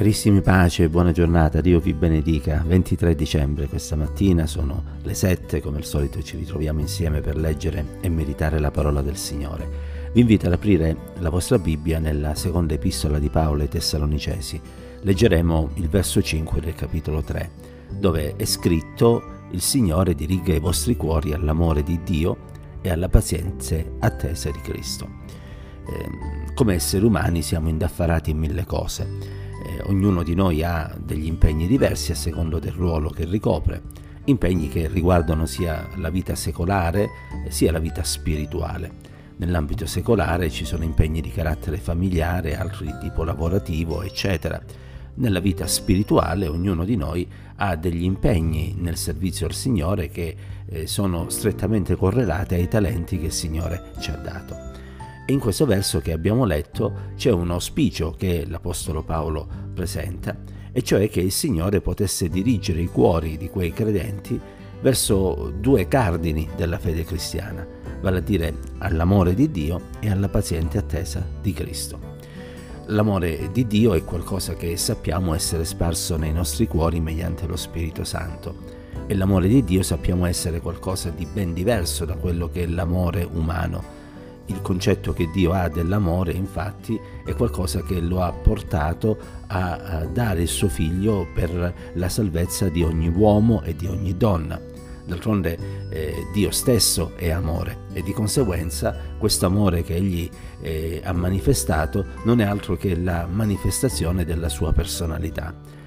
Carissimi pace buona giornata, Dio vi benedica. 23 dicembre, questa mattina sono le 7, come al solito ci ritroviamo insieme per leggere e meditare la parola del Signore. Vi invito ad aprire la vostra Bibbia nella seconda epistola di Paolo ai Tessalonicesi. Leggeremo il verso 5 del capitolo 3, dove è scritto il Signore diriga i vostri cuori all'amore di Dio e alla pazienza attesa di Cristo. Eh, come esseri umani siamo indaffarati in mille cose ognuno di noi ha degli impegni diversi a secondo del ruolo che ricopre, impegni che riguardano sia la vita secolare sia la vita spirituale. Nell'ambito secolare ci sono impegni di carattere familiare, altri di tipo lavorativo, eccetera. Nella vita spirituale ognuno di noi ha degli impegni nel servizio al Signore che eh, sono strettamente correlati ai talenti che il Signore ci ha dato. In questo verso che abbiamo letto c'è un auspicio che l'Apostolo Paolo presenta, e cioè che il Signore potesse dirigere i cuori di quei credenti verso due cardini della fede cristiana, vale a dire all'amore di Dio e alla paziente attesa di Cristo. L'amore di Dio è qualcosa che sappiamo essere sparso nei nostri cuori mediante lo Spirito Santo e l'amore di Dio sappiamo essere qualcosa di ben diverso da quello che è l'amore umano il concetto che Dio ha dell'amore, infatti, è qualcosa che lo ha portato a, dare il suo figlio per la salvezza di ogni uomo e di ogni donna. D'altronde eh, Dio stesso è amore e di conseguenza questo amore che egli eh, ha manifestato non è altro che la manifestazione della sua personalità.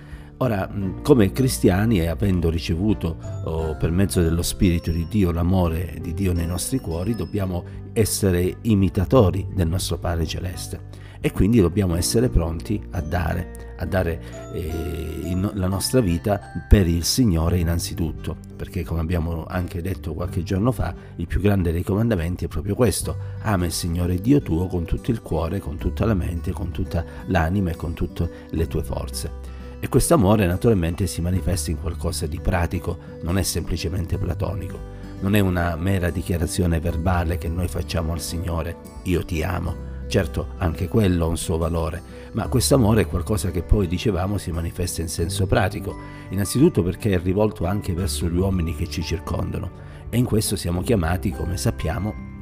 Ora, come cristiani e avendo ricevuto oh, per mezzo dello Spirito di Dio l'amore di Dio nei nostri cuori, dobbiamo essere imitatori del nostro Padre Celeste. E quindi dobbiamo essere pronti a dare, a dare eh, la nostra vita per il Signore innanzitutto, perché come abbiamo anche detto qualche giorno fa, il più grande dei comandamenti è proprio questo, ama il Signore Dio tuo con tutto il cuore, con tutta la mente, con tutta l'anima e con tutte le tue forze. E questo amore naturalmente si manifesta in qualcosa di pratico, non è semplicemente platonico, non è una mera dichiarazione verbale che noi facciamo al Signore, io ti amo. Certo, anche quello ha un suo valore, ma questo amore è qualcosa che poi, dicevamo, si manifesta in senso pratico, innanzitutto perché è rivolto anche verso gli uomini che ci circondano e in questo siamo chiamati, come sappiamo,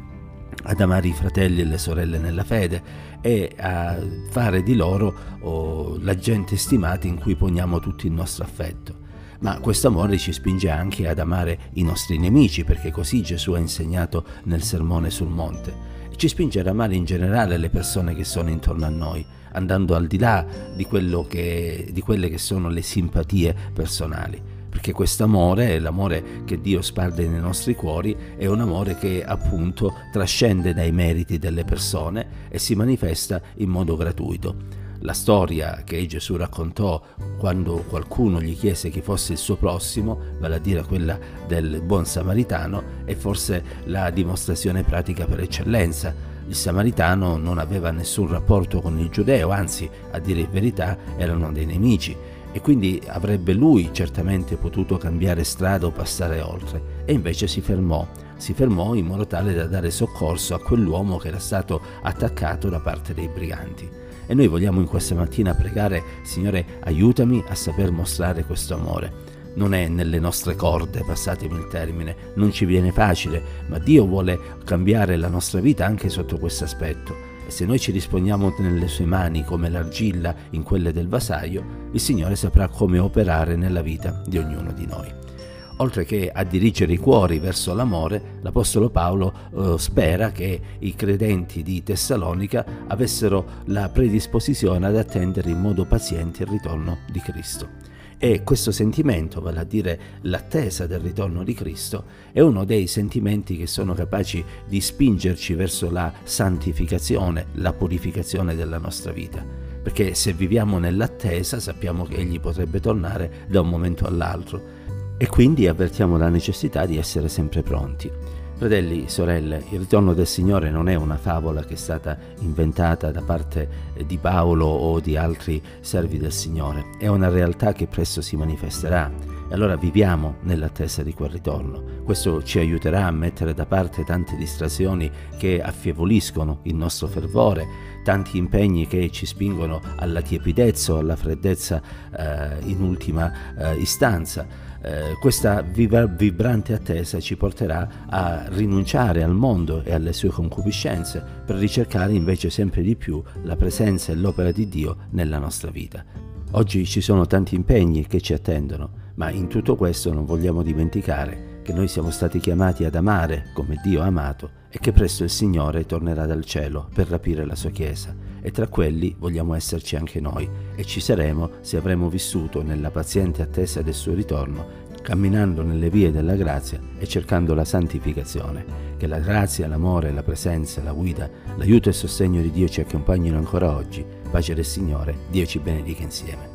ad amare i fratelli e le sorelle nella fede e a fare di loro oh, la gente stimata in cui poniamo tutto il nostro affetto. Ma questo amore ci spinge anche ad amare i nostri nemici, perché così Gesù ha insegnato nel Sermone sul Monte. Ci spinge ad amare in generale le persone che sono intorno a noi, andando al di là di, che, di quelle che sono le simpatie personali perché questo amore, l'amore che Dio sparge nei nostri cuori, è un amore che appunto trascende dai meriti delle persone e si manifesta in modo gratuito. La storia che Gesù raccontò quando qualcuno gli chiese chi fosse il suo prossimo, vale a dire quella del buon samaritano, è forse la dimostrazione pratica per eccellenza. Il samaritano non aveva nessun rapporto con il giudeo, anzi, a dire in verità, erano dei nemici e quindi avrebbe lui certamente potuto cambiare strada o passare oltre e invece si fermò, si fermò in modo tale da dare soccorso a quell'uomo che era stato attaccato da parte dei briganti. E noi vogliamo in questa mattina pregare, Signore, aiutami a saper mostrare questo amore. Non è nelle nostre corde, passatemi il termine, non ci viene facile, ma Dio vuole cambiare la nostra vita anche sotto questo aspetto se noi ci disponiamo nelle sue mani come l'argilla in quelle del vasaio, il Signore saprà come operare nella vita di ognuno di noi. Oltre che a dirigere i cuori verso l'amore, l'Apostolo Paolo eh, spera che i credenti di Tessalonica avessero la predisposizione ad attendere in modo paziente il ritorno di Cristo. E questo sentimento, vale a dire l'attesa del ritorno di Cristo, è uno dei sentimenti che sono capaci di spingerci verso la santificazione, la purificazione della nostra vita. Perché se viviamo nell'attesa sappiamo che Egli potrebbe tornare da un momento all'altro e quindi avvertiamo la necessità di essere sempre pronti. Fratelli, sorelle, il ritorno del Signore non è una favola che è stata inventata da parte di Paolo o di altri servi del Signore, è una realtà che presto si manifesterà. E allora viviamo nell'attesa di quel ritorno. Questo ci aiuterà a mettere da parte tante distrazioni che affievoliscono il nostro fervore, tanti impegni che ci spingono alla tiepidezza o alla freddezza eh, in ultima eh, istanza. Eh, questa vibra- vibrante attesa ci porterà a rinunciare al mondo e alle sue concupiscenze per ricercare invece sempre di più la presenza e l'opera di Dio nella nostra vita. Oggi ci sono tanti impegni che ci attendono, ma in tutto questo non vogliamo dimenticare che noi siamo stati chiamati ad amare come Dio ha amato e che presto il Signore tornerà dal cielo per rapire la sua Chiesa e tra quelli vogliamo esserci anche noi e ci saremo se avremo vissuto nella paziente attesa del suo ritorno, camminando nelle vie della grazia e cercando la santificazione. Che la grazia, l'amore, la presenza, la guida, l'aiuto e il sostegno di Dio ci accompagnino ancora oggi. Pace del Signore, Dio ci benedica insieme.